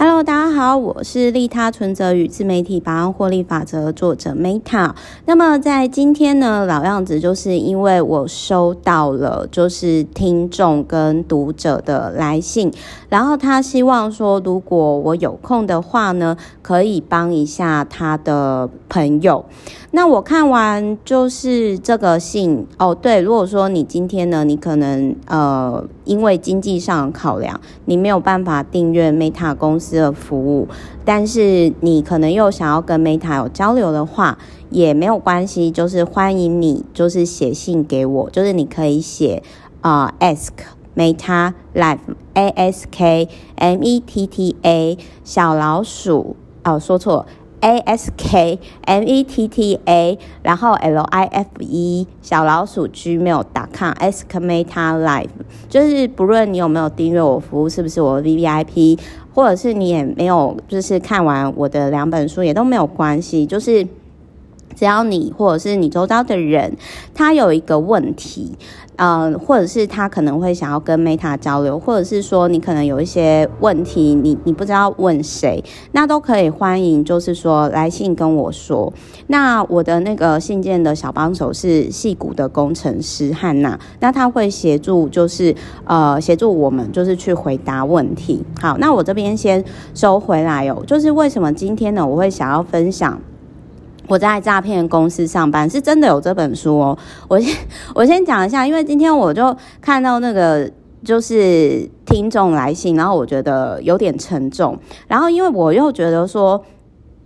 Hello，大家好，我是利他存折与自媒体百万获利法则作者 Meta。那么在今天呢，老样子就是因为我收到了就是听众跟读者的来信，然后他希望说，如果我有空的话呢，可以帮一下他的朋友。那我看完就是这个信哦，对，如果说你今天呢，你可能呃因为经济上的考量，你没有办法订阅 Meta 公司。的服务，但是你可能又想要跟 Meta 有交流的话，也没有关系，就是欢迎你，就是写信给我，就是你可以写啊、呃、ask Meta Life A S K M E T T A 小老鼠哦，说错。A S K M E T T A，然后 L I F E 小老鼠 gmail.com，ask Meta Life，就是不论你有没有订阅我服务，是不是我 V V I P，或者是你也没有，就是看完我的两本书也都没有关系，就是。只要你或者是你周遭的人，他有一个问题，嗯、呃，或者是他可能会想要跟 Meta 交流，或者是说你可能有一些问题，你你不知道问谁，那都可以欢迎，就是说来信跟我说。那我的那个信件的小帮手是戏骨的工程师汉娜，那他会协助，就是呃协助我们，就是去回答问题。好，那我这边先收回来哦，就是为什么今天呢，我会想要分享。我在诈骗公司上班，是真的有这本书哦。我先 我先讲一下，因为今天我就看到那个就是听众来信，然后我觉得有点沉重，然后因为我又觉得说。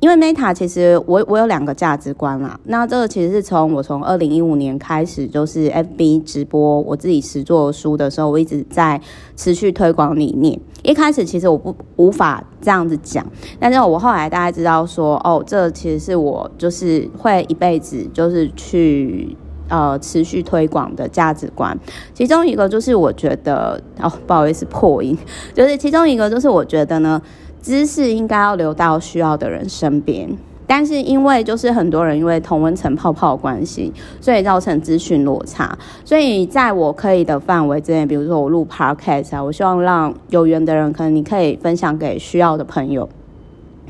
因为 Meta 其实我我有两个价值观啦，那这个其实是从我从二零一五年开始就是 FB 直播我自己实作书的时候，我一直在持续推广理念。一开始其实我不无法这样子讲，但是我后来大家知道说，哦，这其实是我就是会一辈子就是去呃持续推广的价值观。其中一个就是我觉得哦，不好意思破音，就是其中一个就是我觉得呢。知识应该要留到需要的人身边，但是因为就是很多人因为同温层泡泡关系，所以造成资讯落差。所以在我可以的范围之内，比如说我录 podcast 啊，我希望让有缘的人，可能你可以分享给需要的朋友。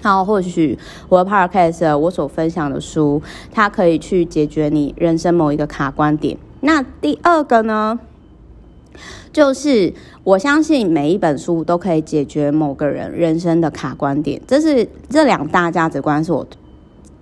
然后或许我的 podcast 我所分享的书，它可以去解决你人生某一个卡关点。那第二个呢？就是我相信每一本书都可以解决某个人人生的卡关点，这是这两大价值观是我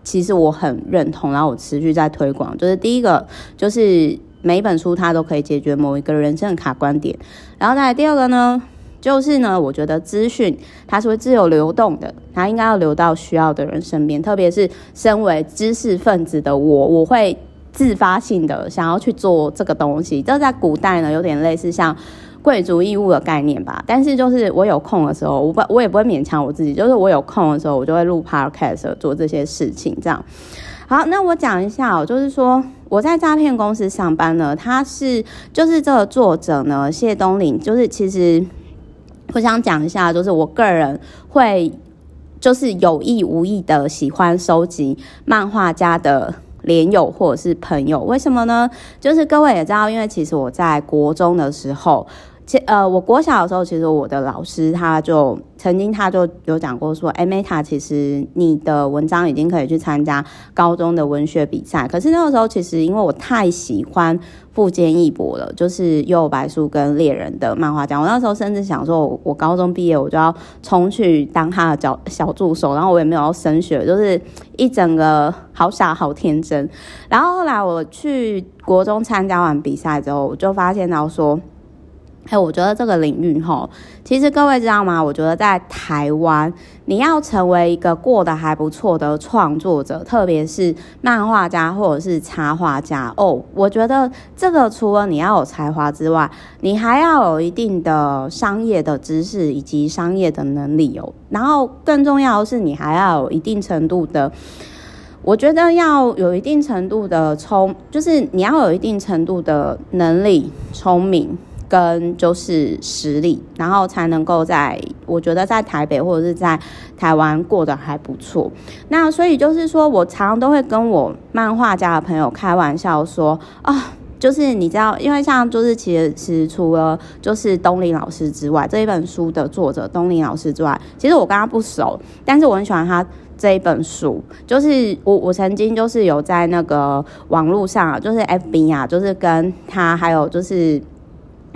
其实我很认同，然后我持续在推广。就是第一个，就是每一本书它都可以解决某一个人生的卡关点，然后再来第二个呢，就是呢，我觉得资讯它是会自由流动的，它应该要流到需要的人身边，特别是身为知识分子的我，我会。自发性的想要去做这个东西，这在古代呢有点类似像贵族义务的概念吧。但是就是我有空的时候，我不我也不会勉强我自己，就是我有空的时候，我就会录 podcast 做这些事情。这样好，那我讲一下哦，就是说我在诈骗公司上班呢，他是就是这个作者呢谢东霖，就是其实我想讲一下，就是我个人会就是有意无意的喜欢收集漫画家的。连友或者是朋友，为什么呢？就是各位也知道，因为其实我在国中的时候，其呃，我国小的时候，其实我的老师他就曾经他就有讲过说，哎，Meta，其实你的文章已经可以去参加高中的文学比赛。可是那个时候，其实因为我太喜欢。富坚义博了，就是幽白书跟猎人的漫画家。我那时候甚至想说我，我高中毕业我就要冲去当他的小小助手，然后我也没有要升学，就是一整个好傻好天真。然后后来我去国中参加完比赛之后，我就发现到说。哎，我觉得这个领域齁，其实各位知道吗？我觉得在台湾，你要成为一个过得还不错的创作者，特别是漫画家或者是插画家哦，我觉得这个除了你要有才华之外，你还要有一定的商业的知识以及商业的能力哦。然后更重要的是，你还要有一定程度的，我觉得要有一定程度的聪，就是你要有一定程度的能力、聪明。跟就是实力，然后才能够在我觉得在台北或者是在台湾过得还不错。那所以就是说我常常都会跟我漫画家的朋友开玩笑说啊，就是你知道，因为像就是其实除了就是东林老师之外，这一本书的作者东林老师之外，其实我跟他不熟，但是我很喜欢他这一本书。就是我我曾经就是有在那个网络上，就是 FB 啊，就是跟他还有就是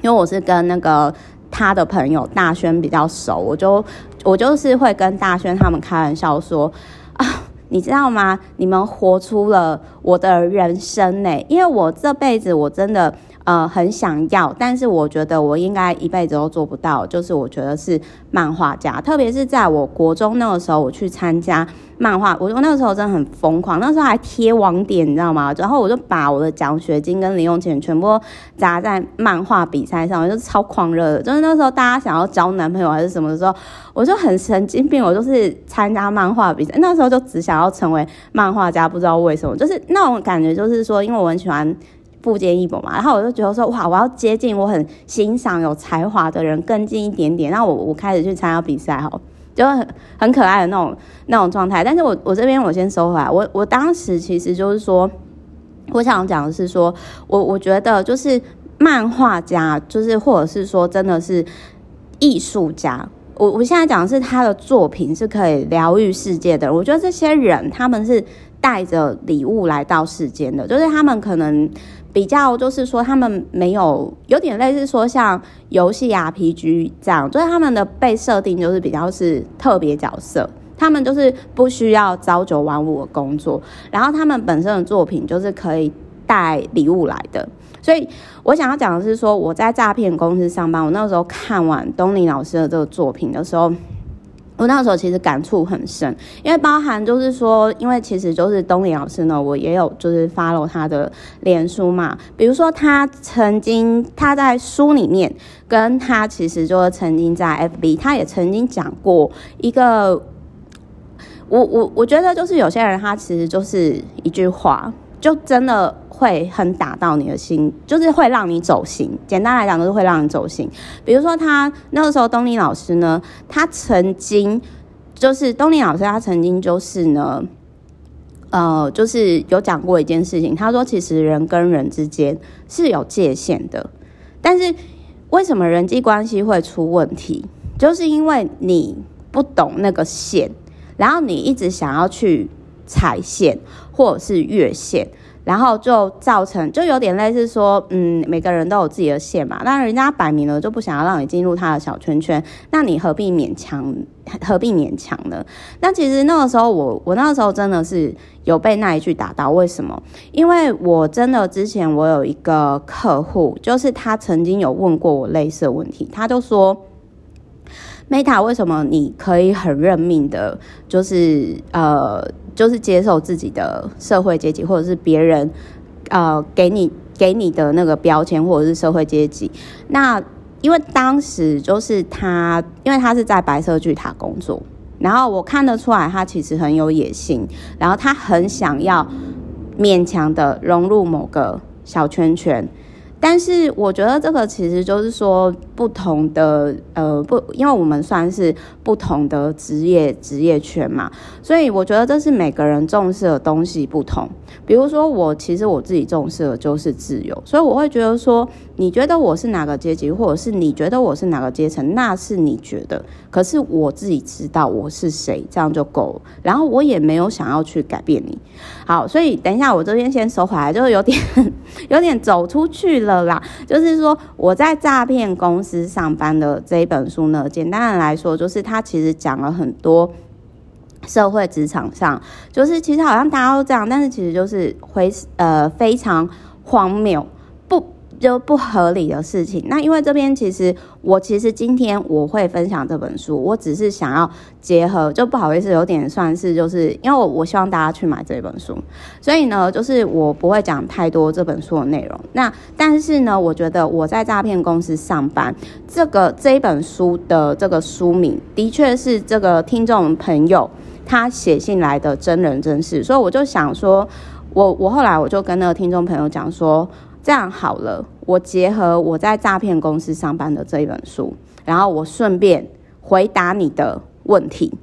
因为我是跟那个他的朋友大轩比较熟，我就我就是会跟大轩他们开玩笑说啊。你知道吗？你们活出了我的人生呢，因为我这辈子我真的呃很想要，但是我觉得我应该一辈子都做不到，就是我觉得是漫画家，特别是在我国中那个时候，我去参加。漫画，我我那个时候真的很疯狂，那时候还贴网点，你知道吗？然后我就把我的奖学金跟零用钱全部砸在漫画比赛上，我就超狂热的。就是那时候大家想要交男朋友还是什么的时候，我就很神经病，我就是参加漫画比赛。那时候就只想要成为漫画家，不知道为什么，就是那种感觉，就是说，因为我很喜欢富坚义博嘛，然后我就觉得说，哇，我要接近我很欣赏有才华的人更近一点点。然后我我开始去参加比赛哈。就很很可爱的那种那种状态，但是我我这边我先收回来，我我当时其实就是说，我想讲的是说，我我觉得就是漫画家，就是或者是说真的是艺术家，我我现在讲的是他的作品是可以疗愈世界的，我觉得这些人他们是带着礼物来到世间的，就是他们可能。比较就是说，他们没有有点类似说像游戏 RPG 这样，就是他们的被设定就是比较是特别角色，他们就是不需要朝九晚五的工作，然后他们本身的作品就是可以带礼物来的。所以我想要讲的是说，我在诈骗公司上班，我那时候看完东尼老师的这个作品的时候。我那时候其实感触很深，因为包含就是说，因为其实就是东林老师呢，我也有就是 follow 他的脸书嘛，比如说他曾经他在书里面，跟他其实就是曾经在 FB，他也曾经讲过一个，我我我觉得就是有些人他其实就是一句话，就真的。会很打到你的心，就是会让你走心。简单来讲，就是会让你走心。比如说，他那个时候，东尼老师呢，他曾经就是东尼老师，他曾经就是呢，呃，就是有讲过一件事情。他说，其实人跟人之间是有界限的，但是为什么人际关系会出问题？就是因为你不懂那个线，然后你一直想要去踩线或者是越线。然后就造成，就有点类似说，嗯，每个人都有自己的线嘛。那人家摆明了就不想要让你进入他的小圈圈，那你何必勉强？何必勉强呢？那其实那个时候，我我那个时候真的是有被那一句打到。为什么？因为我真的之前我有一个客户，就是他曾经有问过我类似的问题，他就说。Meta，为什么你可以很认命的，就是呃，就是接受自己的社会阶级，或者是别人呃给你给你的那个标签，或者是社会阶级？那因为当时就是他，因为他是在白色巨塔工作，然后我看得出来他其实很有野心，然后他很想要勉强的融入某个小圈圈。但是我觉得这个其实就是说不同的呃不，因为我们算是不同的职业职业圈嘛，所以我觉得这是每个人重视的东西不同。比如说我其实我自己重视的就是自由，所以我会觉得说，你觉得我是哪个阶级，或者是你觉得我是哪个阶层，那是你觉得。可是我自己知道我是谁，这样就够了。然后我也没有想要去改变你。好，所以等一下我这边先收回来，就是有点 有点走出去了。啦，就是说我在诈骗公司上班的这一本书呢，简单的来说，就是它其实讲了很多社会职场上，就是其实好像大家都这样，但是其实就是会呃非常荒谬。就不合理的事情。那因为这边其实我其实今天我会分享这本书，我只是想要结合，就不好意思，有点算是就是因为我我希望大家去买这本书，所以呢，就是我不会讲太多这本书的内容。那但是呢，我觉得我在诈骗公司上班，这个这一本书的这个书名的确是这个听众朋友他写信来的真人真事，所以我就想说，我我后来我就跟那个听众朋友讲说。这样好了，我结合我在诈骗公司上班的这一本书，然后我顺便回答你的问题。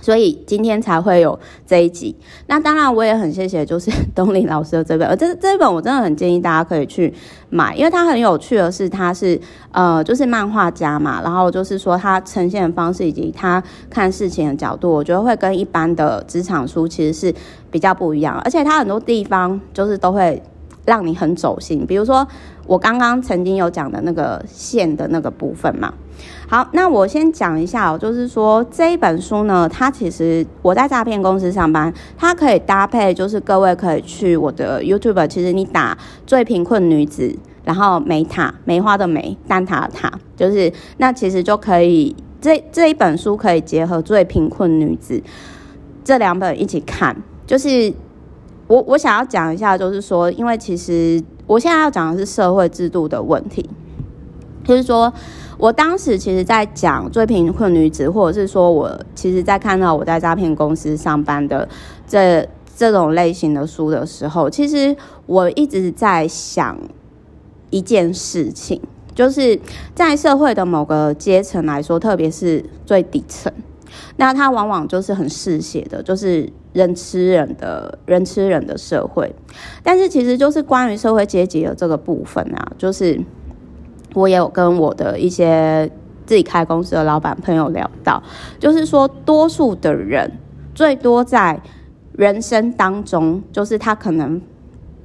所以今天才会有这一集。那当然，我也很谢谢，就是东林老师的这本，呃，这这一本我真的很建议大家可以去买，因为它很有趣的是，它是呃，就是漫画家嘛，然后就是说他呈现的方式以及他看事情的角度，我觉得会跟一般的职场书其实是比较不一样，而且它很多地方就是都会让你很走心，比如说我刚刚曾经有讲的那个线的那个部分嘛。好，那我先讲一下哦，就是说这一本书呢，它其实我在诈骗公司上班，它可以搭配，就是各位可以去我的 YouTube，其实你打最贫困女子，然后梅塔梅花的梅蛋塔的塔，就是那其实就可以这这一本书可以结合最贫困女子这两本一起看，就是我我想要讲一下，就是说，因为其实我现在要讲的是社会制度的问题，就是说。我当时其实，在讲最贫困女子，或者是说我其实，在看到我在诈骗公司上班的这这种类型的书的时候，其实我一直在想一件事情，就是在社会的某个阶层来说，特别是最底层，那他往往就是很嗜血的，就是人吃人的人吃人的社会。但是，其实就是关于社会阶级的这个部分啊，就是。我也有跟我的一些自己开公司的老板朋友聊到，就是说，多数的人最多在人生当中，就是他可能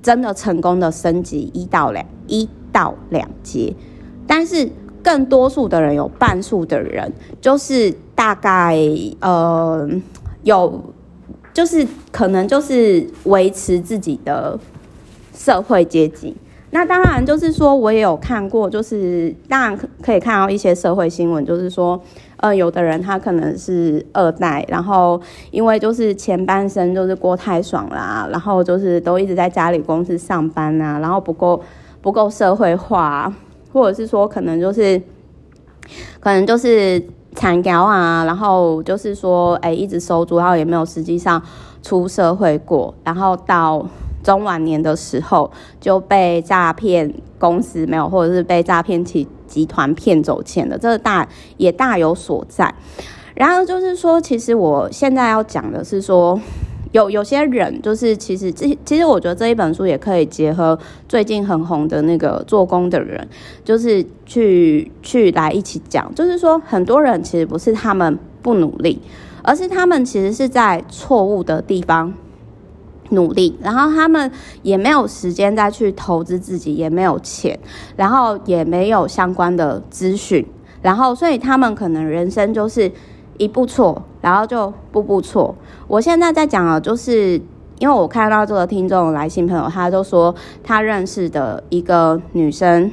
真的成功的升级一到两一到两阶，但是更多数的人有半数的人，就是大概呃有，就是可能就是维持自己的社会阶级。那当然，就是说我也有看过，就是当然可以看到一些社会新闻，就是说，呃，有的人他可能是二代，然后因为就是前半生就是过太爽啦，然后就是都一直在家里公司上班啊，然后不够不够社会化，或者是说可能就是可能就是惨掉啊，然后就是说，哎，一直收租，然后也没有实际上出社会过，然后到。中晚年的时候就被诈骗公司没有，或者是被诈骗集集团骗走钱的，这个大也大有所在。然后就是说，其实我现在要讲的是说，有有些人就是其实这其实我觉得这一本书也可以结合最近很红的那个做工的人，就是去去来一起讲，就是说很多人其实不是他们不努力，而是他们其实是在错误的地方。努力，然后他们也没有时间再去投资自己，也没有钱，然后也没有相关的资讯，然后所以他们可能人生就是一步错，然后就步步错。我现在在讲啊，就是因为我看到这个听众来信朋友，他就说他认识的一个女生，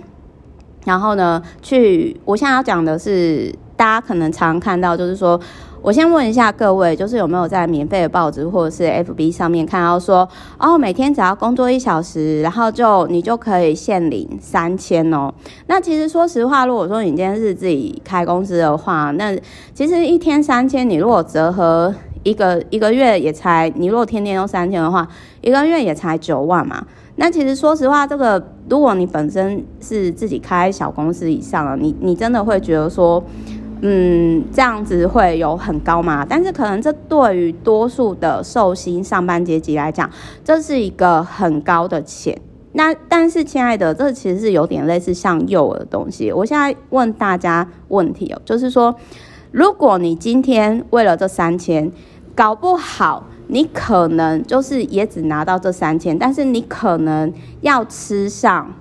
然后呢，去我现在要讲的是，大家可能常看到，就是说。我先问一下各位，就是有没有在免费的报纸或者是 FB 上面看到说，哦，每天只要工作一小时，然后就你就可以现领三千哦。那其实说实话，如果说你今天是自己开公司的话，那其实一天三千，你如果折合一个一个月也才，你如果天天都三千的话，一个月也才九万嘛。那其实说实话，这个如果你本身是自己开小公司以上了，你你真的会觉得说。嗯，这样子会有很高吗？但是可能这对于多数的寿星上班阶级来讲，这是一个很高的钱。那但是，亲爱的，这其实是有点类似像幼儿的东西。我现在问大家问题哦，就是说，如果你今天为了这三千，搞不好你可能就是也只拿到这三千，但是你可能要吃上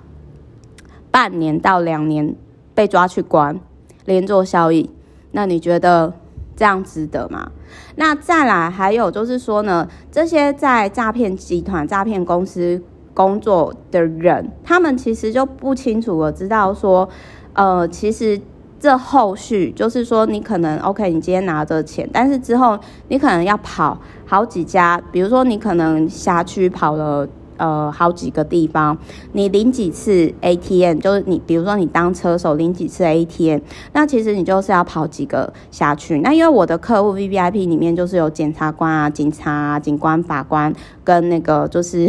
半年到两年被抓去关。连坐效益，那你觉得这样值得吗？那再来还有就是说呢，这些在诈骗集团、诈骗公司工作的人，他们其实就不清楚的知道说，呃，其实这后续就是说，你可能 OK，你今天拿着钱，但是之后你可能要跑好几家，比如说你可能辖区跑了。呃，好几个地方，你领几次 ATM，就是你，比如说你当车手领几次 ATM，那其实你就是要跑几个辖区。那因为我的客户 VVIP 里面就是有检察官啊、警察啊、警官、法官跟那个就是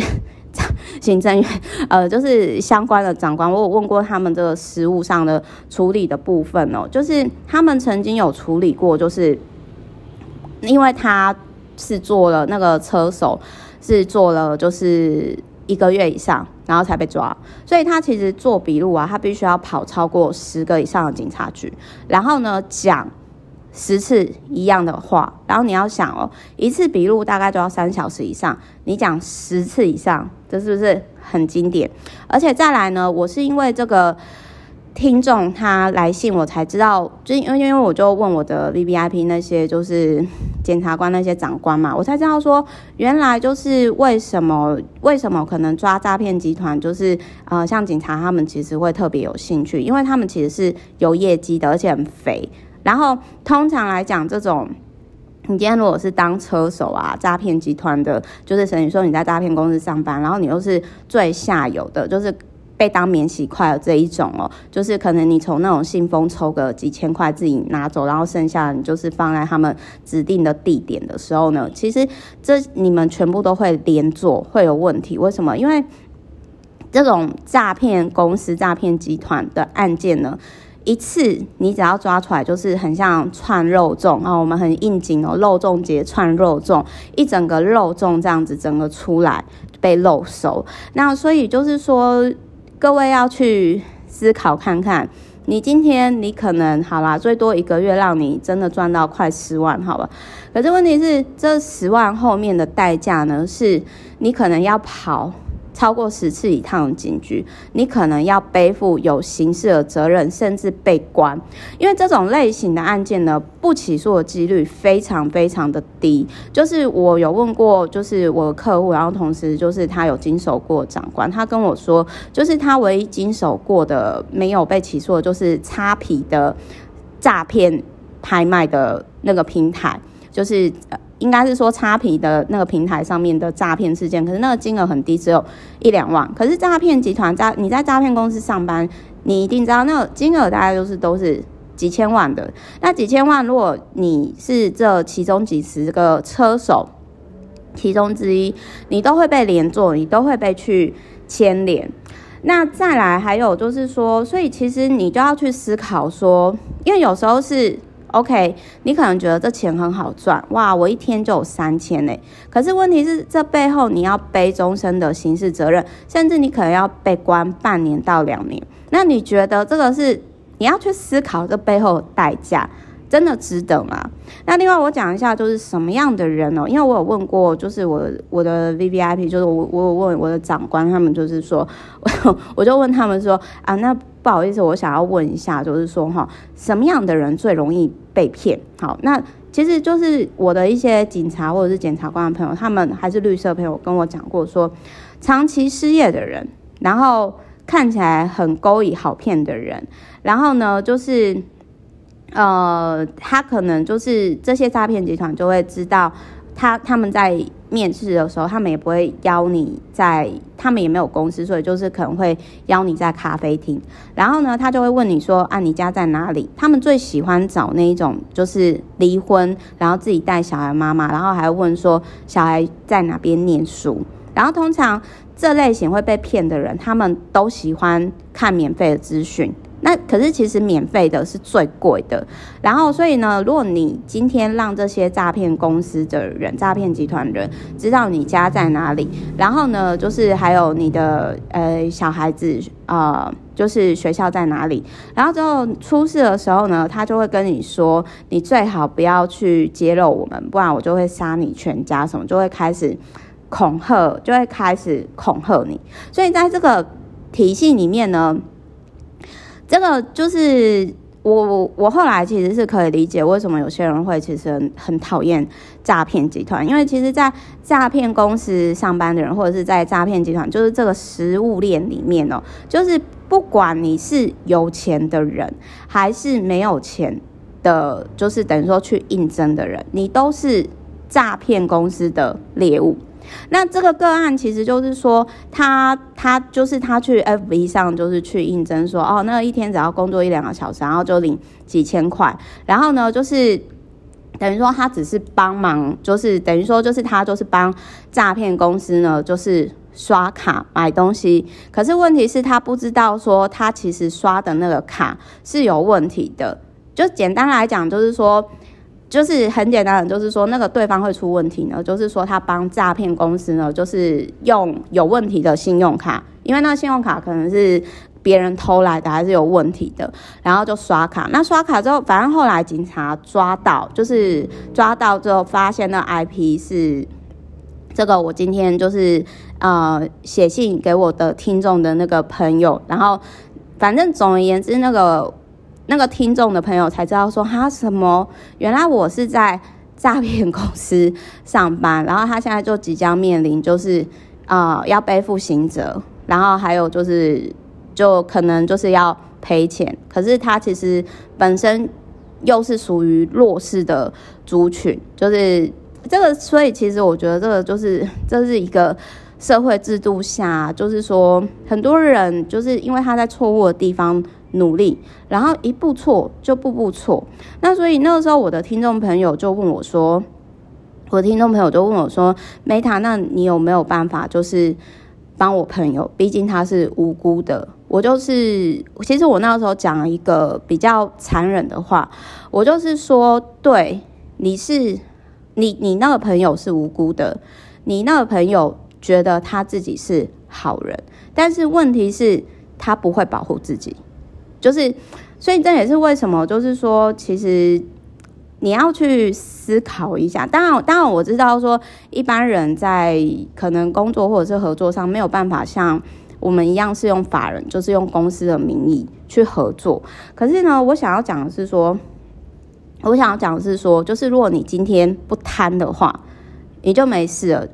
行政院，呃，就是相关的长官。我有问过他们这个实务上的处理的部分哦，就是他们曾经有处理过，就是。因为他是做了那个车手，是做了就是一个月以上，然后才被抓，所以他其实做笔录啊，他必须要跑超过十个以上的警察局，然后呢讲十次一样的话，然后你要想哦，一次笔录大概就要三小时以上，你讲十次以上，这是不是很经典？而且再来呢，我是因为这个。听众他来信，我才知道，就因为因为我就问我的 VVIP 那些就是检察官那些长官嘛，我才知道说，原来就是为什么为什么可能抓诈骗集团，就是呃像警察他们其实会特别有兴趣，因为他们其实是有业绩的，而且很肥。然后通常来讲，这种你今天如果是当车手啊，诈骗集团的，就是等于说你在诈骗公司上班，然后你又是最下游的，就是。被当免洗筷的这一种哦，就是可能你从那种信封抽个几千块自己拿走，然后剩下你就是放在他们指定的地点的时候呢，其实这你们全部都会连坐，会有问题。为什么？因为这种诈骗公司、诈骗集团的案件呢，一次你只要抓出来，就是很像串肉粽啊，我们很应景哦，肉粽节串肉粽，一整个肉粽这样子整个出来被漏收，那所以就是说。各位要去思考看看，你今天你可能好啦，最多一个月让你真的赚到快十万，好吧？可是问题是，这十万后面的代价呢，是你可能要跑。超过十次以上的警局，你可能要背负有刑事的责任，甚至被关。因为这种类型的案件呢，不起诉的几率非常非常的低。就是我有问过，就是我的客户，然后同时就是他有经手过长官，他跟我说，就是他唯一经手过的没有被起诉的，就是擦皮的诈骗拍卖的那个平台，就是。应该是说差皮的那个平台上面的诈骗事件，可是那个金额很低，只有一两万。可是诈骗集团在你在诈骗公司上班，你一定知道那个金额大概就是都是几千万的。那几千万，如果你是这其中几十个车手其中之一，你都会被连坐，你都会被去牵连。那再来还有就是说，所以其实你就要去思考说，因为有时候是。OK，你可能觉得这钱很好赚，哇，我一天就有三千呢。可是问题是，这背后你要背终身的刑事责任，甚至你可能要被关半年到两年。那你觉得这个是你要去思考这背后的代价？真的值得吗？那另外我讲一下，就是什么样的人哦？因为我有问过，就是我我的 VVIP，就是我我有问我的长官，他们就是说，我就问他们说啊，那不好意思，我想要问一下，就是说哈，什么样的人最容易被骗？好，那其实就是我的一些警察或者是检察官的朋友，他们还是绿色朋友跟我讲过说，长期失业的人，然后看起来很勾引好骗的人，然后呢，就是。呃，他可能就是这些诈骗集团就会知道他，他他们在面试的时候，他们也不会邀你在，他们也没有公司，所以就是可能会邀你在咖啡厅，然后呢，他就会问你说啊，你家在哪里？他们最喜欢找那一种就是离婚，然后自己带小孩妈妈，然后还问说小孩在哪边念书，然后通常这类型会被骗的人，他们都喜欢看免费的资讯。那可是其实免费的是最贵的，然后所以呢，如果你今天让这些诈骗公司的人、诈骗集团人知道你家在哪里，然后呢，就是还有你的呃小孩子啊、就是学校在哪里，然后之后出事的时候呢，他就会跟你说，你最好不要去揭露我们，不然我就会杀你全家，什么就会开始恐吓，就会开始恐吓你。所以在这个体系里面呢。这个就是我我我后来其实是可以理解为什么有些人会其实很讨厌诈骗集团，因为其实，在诈骗公司上班的人，或者是在诈骗集团，就是这个食物链里面哦，就是不管你是有钱的人，还是没有钱的，就是等于说去应征的人，你都是诈骗公司的猎物。那这个个案其实就是说，他他就是他去 FB 上就是去应征说，哦，那一天只要工作一两个小时，然后就领几千块，然后呢，就是等于说他只是帮忙，就是等于说就是他就是帮诈骗公司呢，就是刷卡买东西。可是问题是，他不知道说他其实刷的那个卡是有问题的。就简单来讲，就是说。就是很简单的，就是说那个对方会出问题呢，就是说他帮诈骗公司呢，就是用有问题的信用卡，因为那个信用卡可能是别人偷来的，还是有问题的，然后就刷卡。那刷卡之后，反正后来警察抓到，就是抓到之后发现那 IP 是这个，我今天就是呃写信给我的听众的那个朋友，然后反正总而言之那个。那个听众的朋友才知道说他什么，原来我是在诈骗公司上班，然后他现在就即将面临就是啊、要背负刑责，然后还有就是就可能就是要赔钱，可是他其实本身又是属于弱势的族群，就是这个，所以其实我觉得这个就是 这是一个社会制度下，就是说很多人就是因为他在错误的地方。努力，然后一步错就步步错。那所以那个时候，我的听众朋友就问我说：“我的听众朋友就问我说，Meta，那你有没有办法，就是帮我朋友？毕竟他是无辜的。我就是，其实我那个时候讲了一个比较残忍的话，我就是说，对，你是你，你那个朋友是无辜的，你那个朋友觉得他自己是好人，但是问题是，他不会保护自己。”就是，所以这也是为什么，就是说，其实你要去思考一下。当然，当然我知道说，一般人在可能工作或者是合作上没有办法像我们一样是用法人，就是用公司的名义去合作。可是呢，我想要讲的是说，我想要讲的是说，就是如果你今天不贪的话，你就没事了。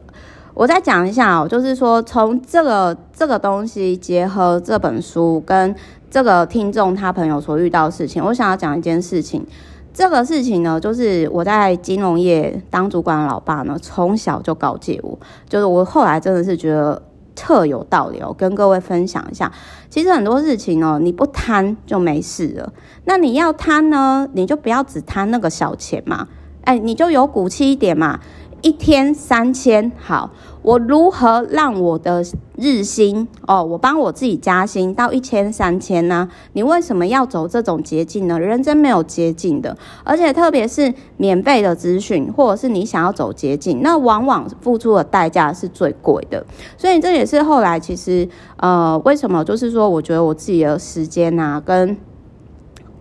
我再讲一下哦，就是说，从这个这个东西结合这本书跟。这个听众他朋友所遇到的事情，我想要讲一件事情。这个事情呢，就是我在金融业当主管的老爸呢，从小就告诫我，就是我后来真的是觉得特有道理哦，跟各位分享一下。其实很多事情哦，你不贪就没事了。那你要贪呢，你就不要只贪那个小钱嘛，哎，你就有骨气一点嘛。一天三千，好，我如何让我的日薪哦，我帮我自己加薪到一千三千呢？你为什么要走这种捷径呢？人真没有捷径的，而且特别是免费的资讯，或者是你想要走捷径，那往往付出的代价是最贵的。所以这也是后来其实呃，为什么就是说，我觉得我自己的时间啊，跟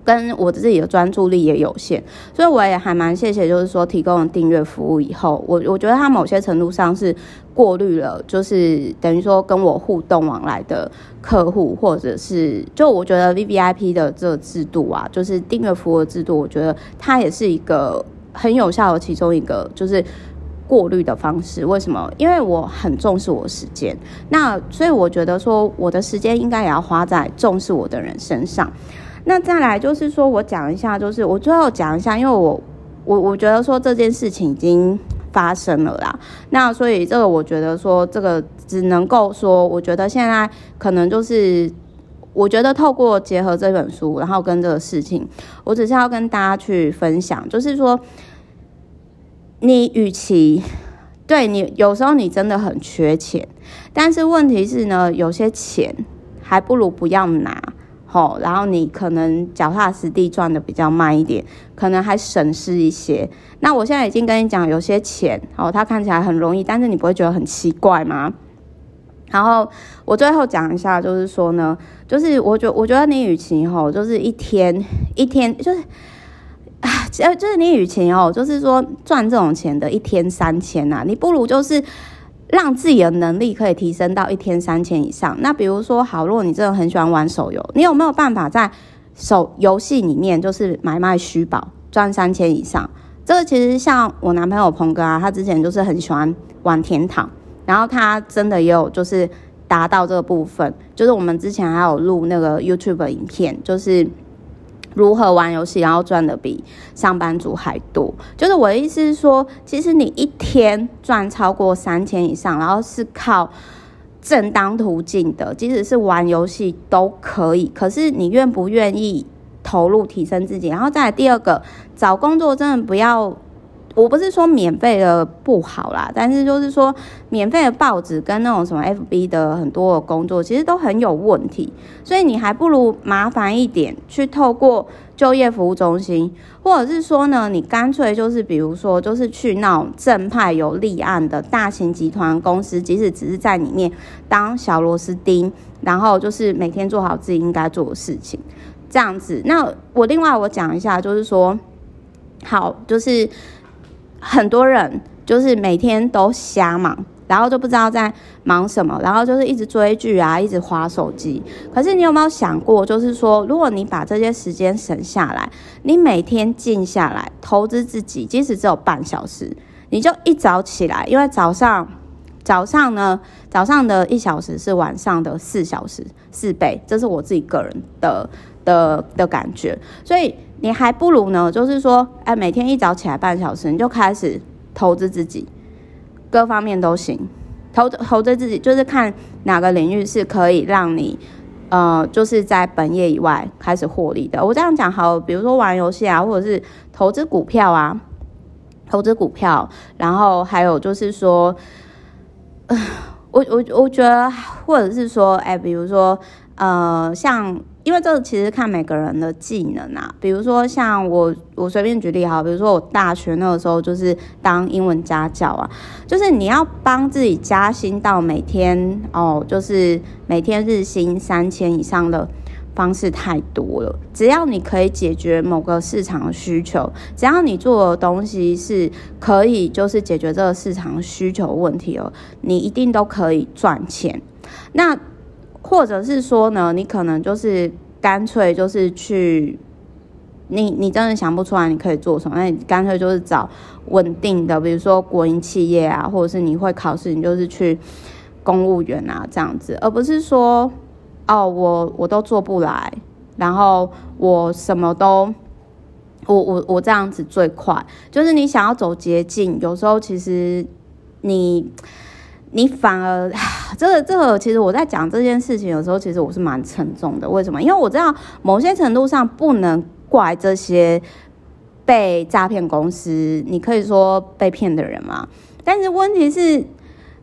跟我自己的专注力也有限，所以我也还蛮谢谢，就是说提供订阅服务以后，我我觉得他某些程度上是过滤了，就是等于说跟我互动往来的客户，或者是就我觉得 VVIP 的这个制度啊，就是订阅服务的制度，我觉得它也是一个很有效的其中一个就是过滤的方式。为什么？因为我很重视我时间，那所以我觉得说我的时间应该也要花在重视我的人身上。那再来就是说，我讲一下，就是我最后讲一下，因为我我我觉得说这件事情已经发生了啦。那所以这个我觉得说这个只能够说，我觉得现在可能就是，我觉得透过结合这本书，然后跟这个事情，我只是要跟大家去分享，就是说，你与其对你有时候你真的很缺钱，但是问题是呢，有些钱还不如不要拿。然后你可能脚踏实地赚的比较慢一点，可能还省事一些。那我现在已经跟你讲，有些钱哦，它看起来很容易，但是你不会觉得很奇怪吗？然后我最后讲一下，就是说呢，就是我觉我觉得你与其吼，就是一天一天，就是啊，就是你与其哦，就是说赚这种钱的一天三千呐，你不如就是。让自己的能力可以提升到一天三千以上。那比如说，好，如果你真的很喜欢玩手游，你有没有办法在手游戏里面就是买卖虚宝赚三千以上？这个其实像我男朋友鹏哥啊，他之前就是很喜欢玩天堂，然后他真的也有就是达到这个部分。就是我们之前还有录那个 YouTube 影片，就是。如何玩游戏，然后赚的比上班族还多？就是我的意思是说，其实你一天赚超过三千以上，然后是靠正当途径的，即使是玩游戏都可以。可是你愿不愿意投入提升自己？然后再来第二个，找工作真的不要。我不是说免费的不好啦，但是就是说免费的报纸跟那种什么 FB 的很多的工作，其实都很有问题，所以你还不如麻烦一点，去透过就业服务中心，或者是说呢，你干脆就是比如说，就是去那种正派有立案的大型集团公司，即使只是在里面当小螺丝钉，然后就是每天做好自己应该做的事情，这样子。那我另外我讲一下，就是说，好，就是。很多人就是每天都瞎忙，然后就不知道在忙什么，然后就是一直追剧啊，一直划手机。可是你有没有想过，就是说，如果你把这些时间省下来，你每天静下来投资自己，即使只有半小时，你就一早起来，因为早上早上呢，早上的一小时是晚上的四小时四倍，这是我自己个人的的的感觉，所以。你还不如呢，就是说，哎，每天一早起来半小时，你就开始投资自己，各方面都行。投投资自己，就是看哪个领域是可以让你，呃，就是在本业以外开始获利的。我这样讲好，比如说玩游戏啊，或者是投资股票啊，投资股票，然后还有就是说，呃，我我我觉得，或者是说，哎，比如说，呃，像。因为这其实看每个人的技能啊，比如说像我，我随便举例哈，比如说我大学那个时候就是当英文家教啊，就是你要帮自己加薪到每天哦，就是每天日薪三千以上的方式太多了。只要你可以解决某个市场需求，只要你做的东西是可以就是解决这个市场需求问题哦，你一定都可以赚钱。那或者是说呢，你可能就是干脆就是去，你你真的想不出来你可以做什么，那你干脆就是找稳定的，比如说国营企业啊，或者是你会考试，你就是去公务员啊这样子，而不是说哦，我我都做不来，然后我什么都，我我我这样子最快，就是你想要走捷径，有时候其实你。你反而，这个这个，其实我在讲这件事情的时候，其实我是蛮沉重的。为什么？因为我知道某些程度上不能怪这些被诈骗公司，你可以说被骗的人嘛。但是问题是，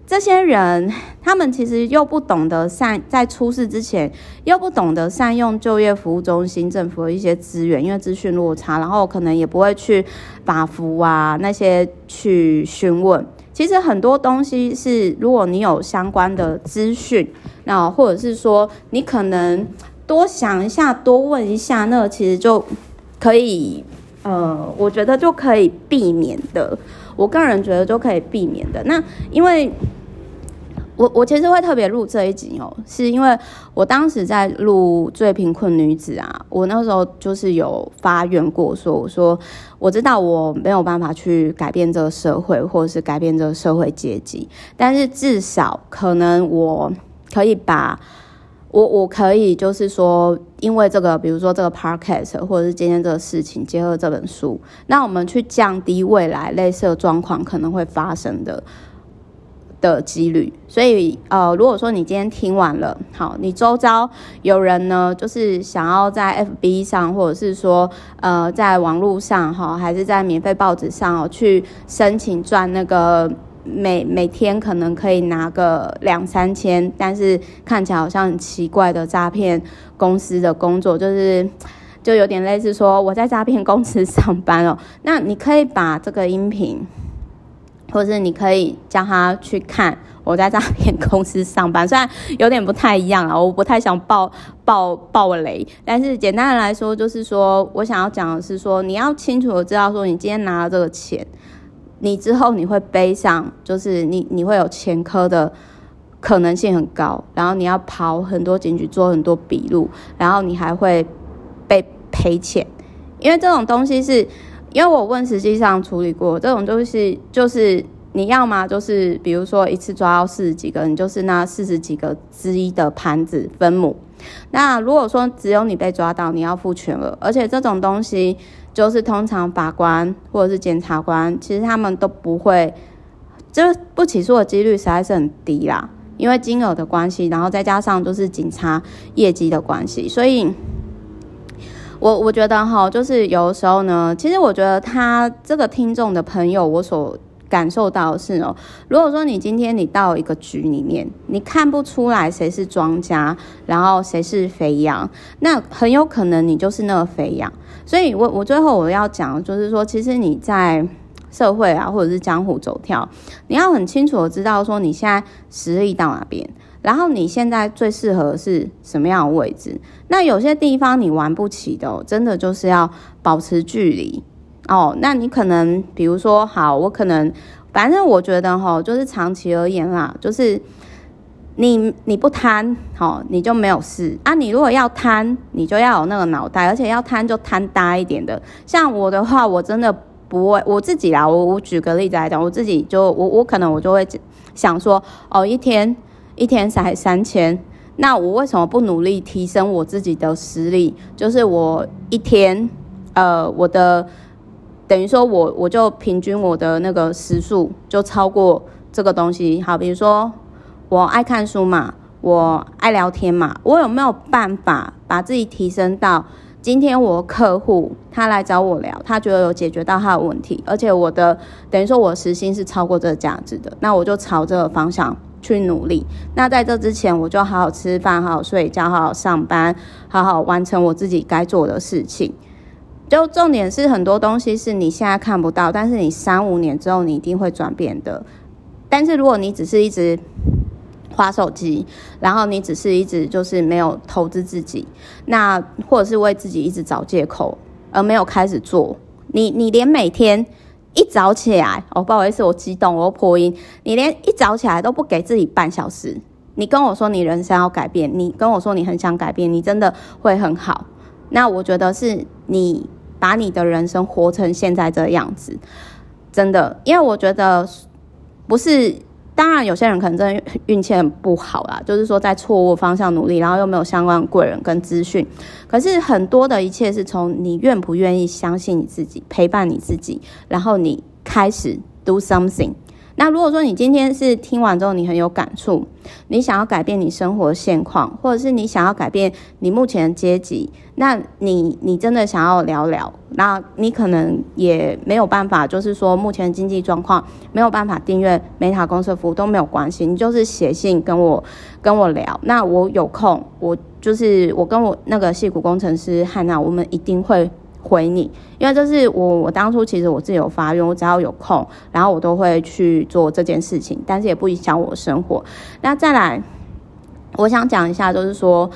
这些人他们其实又不懂得善，在出事之前又不懂得善用就业服务中心政府的一些资源，因为资讯落差，然后可能也不会去把服啊那些去询问。其实很多东西是，如果你有相关的资讯，那或者是说你可能多想一下，多问一下，那其实就可以，呃，我觉得就可以避免的。我个人觉得就可以避免的。那因为。我我其实会特别录这一集哦，是因为我当时在录最贫困女子啊，我那时候就是有发愿过说，我说我知道我没有办法去改变这个社会，或者是改变这个社会阶级，但是至少可能我可以把我我可以就是说，因为这个，比如说这个 podcast，或者是今天这个事情，结合这本书，那我们去降低未来类似的状况可能会发生的。的几率，所以呃，如果说你今天听完了，好，你周遭有人呢，就是想要在 FB 上，或者是说呃，在网络上哈，还是在免费报纸上哦，去申请赚那个每每天可能可以拿个两三千，但是看起来好像很奇怪的诈骗公司的工作，就是就有点类似说我在诈骗公司上班哦，那你可以把这个音频。或者是你可以叫他去看我在诈骗公司上班，虽然有点不太一样啊，我不太想爆爆爆雷，但是简单的来说，就是说我想要讲的是说，你要清楚的知道说，你今天拿了这个钱，你之后你会背上，就是你你会有前科的可能性很高，然后你要跑很多警局做很多笔录，然后你还会被赔钱，因为这种东西是。因为我问实际上处理过这种东西，就是你要么就是比如说一次抓到四十几个，你就是那四十几个之一的盘子分母。那如果说只有你被抓到，你要付全额，而且这种东西就是通常法官或者是检察官，其实他们都不会，就不起诉的几率实在是很低啦，因为金额的关系，然后再加上就是警察业绩的关系，所以。我我觉得哈，就是有的时候呢，其实我觉得他这个听众的朋友，我所感受到是哦，如果说你今天你到一个局里面，你看不出来谁是庄家，然后谁是肥羊，那很有可能你就是那个肥羊。所以我我最后我要讲，就是说，其实你在社会啊，或者是江湖走跳，你要很清楚的知道说你现在实力到哪边。然后你现在最适合是什么样的位置？那有些地方你玩不起的，真的就是要保持距离哦。那你可能比如说，好，我可能反正我觉得哈，就是长期而言啦，就是你你不贪，好，你就没有事啊。你如果要贪，你就要有那个脑袋，而且要贪就贪大一点的。像我的话，我真的不会，我自己啦，我我举个例子来讲，我自己就我我可能我就会想说，哦，一天。一天才三千，那我为什么不努力提升我自己的实力？就是我一天，呃，我的等于说我我就平均我的那个时速就超过这个东西。好，比如说我爱看书嘛，我爱聊天嘛，我有没有办法把自己提升到今天我客户他来找我聊，他觉得有解决到他的问题，而且我的等于说我时薪是超过这个价值的，那我就朝这个方向。去努力。那在这之前，我就好好吃饭，好好睡觉，好好上班，好好完成我自己该做的事情。就重点是很多东西是你现在看不到，但是你三五年之后你一定会转变的。但是如果你只是一直滑手机，然后你只是一直就是没有投资自己，那或者是为自己一直找借口而没有开始做，你你连每天。一早起来，哦，不好意思，我激动，我破音。你连一早起来都不给自己半小时，你跟我说你人生要改变，你跟我说你很想改变，你真的会很好。那我觉得是你把你的人生活成现在这样子，真的，因为我觉得不是。当然，有些人可能真的运气很不好啦，就是说在错误方向努力，然后又没有相关贵人跟资讯。可是很多的一切是从你愿不愿意相信你自己，陪伴你自己，然后你开始 do something。那如果说你今天是听完之后你很有感触，你想要改变你生活现况，或者是你想要改变你目前的阶级，那你你真的想要聊聊，那你可能也没有办法，就是说目前经济状况没有办法订阅美塔公司服务都没有关系，你就是写信跟我跟我聊，那我有空，我就是我跟我那个戏骨工程师汉娜，我们一定会。回你，因为这是我我当初其实我自己有发愿，我只要有空，然后我都会去做这件事情，但是也不影响我生活。那再来，我想讲一下，就是说，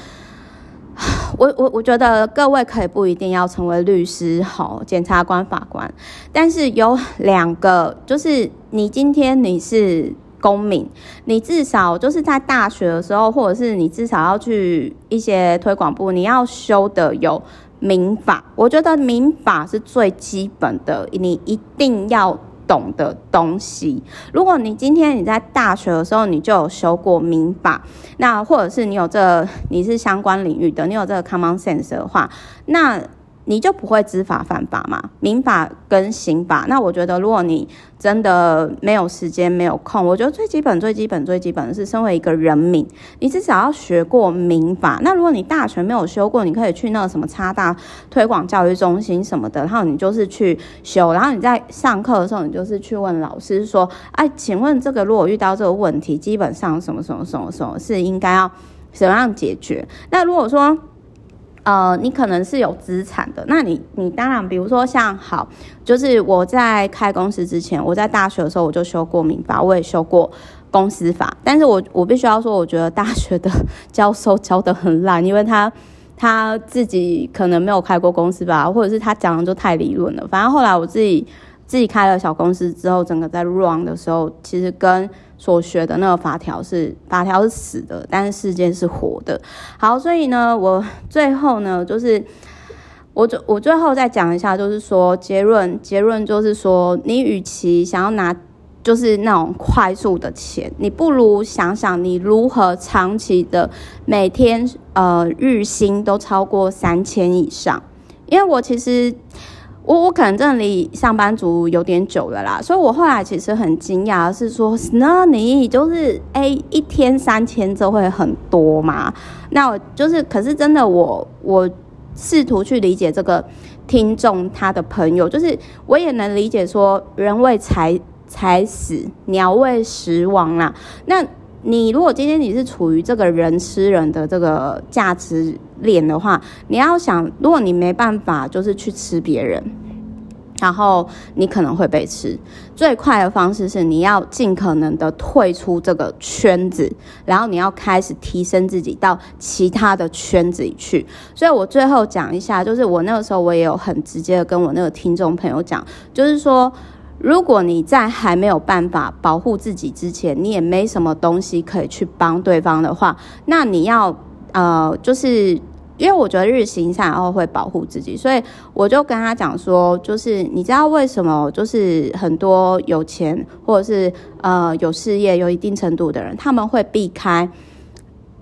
我我我觉得各位可以不一定要成为律师、好检察官、法官，但是有两个，就是你今天你是公民，你至少就是在大学的时候，或者是你至少要去一些推广部，你要修的有。民法，我觉得民法是最基本的，你一定要懂的东西。如果你今天你在大学的时候你就有修过民法，那或者是你有这個，你是相关领域的，你有这个 common sense 的话，那。你就不会知法犯法嘛？民法跟刑法，那我觉得，如果你真的没有时间、没有空，我觉得最基本、最基本、最基本的是，身为一个人民，你至少要学过民法。那如果你大学没有修过，你可以去那个什么差大推广教育中心什么的，然后你就是去修，然后你在上课的时候，你就是去问老师说：“哎，请问这个如果遇到这个问题，基本上什么什么什么什么是应该要怎么样解决？”那如果说，呃，你可能是有资产的，那你你当然，比如说像好，就是我在开公司之前，我在大学的时候我就修过民法，我也修过公司法，但是我 我必须要说，我觉得大学的教授教得很烂，因为他他自己可能没有开过公司吧，或者是他讲的就太理论了。反正后来我自己自己开了小公司之后，整个在 run 的时候，其实跟所学的那个法条是法条是死的，但是世界是活的。好，所以呢，我最后呢，就是我最我最后再讲一下，就是说结论结论就是说，你与其想要拿就是那种快速的钱，你不如想想你如何长期的每天呃日薪都超过三千以上，因为我其实。我我可能真的离上班族有点久了啦，所以我后来其实很惊讶，是说那你就是哎一天三千就会很多嘛？那我就是，可是真的我我试图去理解这个听众他的朋友，就是我也能理解说，人为财财死，鸟为食亡啦。那你如果今天你是处于这个人吃人的这个价值脸的话，你要想，如果你没办法就是去吃别人。然后你可能会被吃，最快的方式是你要尽可能的退出这个圈子，然后你要开始提升自己到其他的圈子里去。所以我最后讲一下，就是我那个时候我也有很直接的跟我那个听众朋友讲，就是说，如果你在还没有办法保护自己之前，你也没什么东西可以去帮对方的话，那你要呃，就是。因为我觉得日行善，然后会保护自己，所以我就跟他讲说，就是你知道为什么，就是很多有钱或者是呃有事业有一定程度的人，他们会避开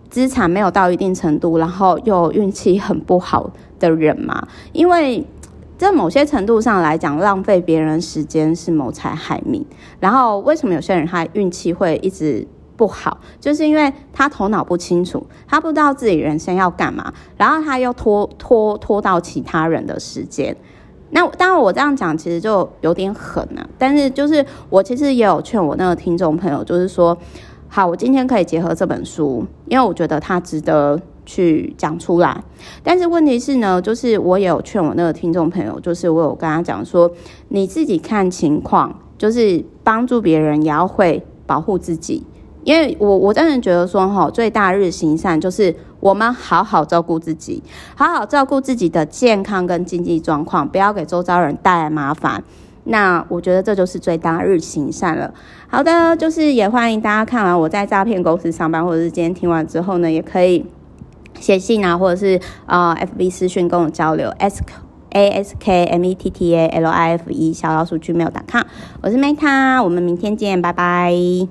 资产没有到一定程度，然后又运气很不好的人嘛？因为在某些程度上来讲，浪费别人时间是谋财害命。然后为什么有些人他运气会一直？不好，就是因为他头脑不清楚，他不知道自己人生要干嘛，然后他又拖拖拖到其他人的时间。那当然我这样讲其实就有点狠了，但是就是我其实也有劝我那个听众朋友，就是说，好，我今天可以结合这本书，因为我觉得它值得去讲出来。但是问题是呢，就是我也有劝我那个听众朋友，就是我有跟他讲说，你自己看情况，就是帮助别人也要会保护自己。因为我我真的觉得说哈，最大日行善就是我们好好照顾自己，好好照顾自己的健康跟经济状况，不要给周遭人带来麻烦。那我觉得这就是最大日行善了。好的，就是也欢迎大家看完我在诈骗公司上班，或者是今天听完之后呢，也可以写信啊，或者是啊、呃、FB 私讯跟我交流。skaskmettalife 小老鼠 gmail.com，我是 Meta，我们明天见，拜拜。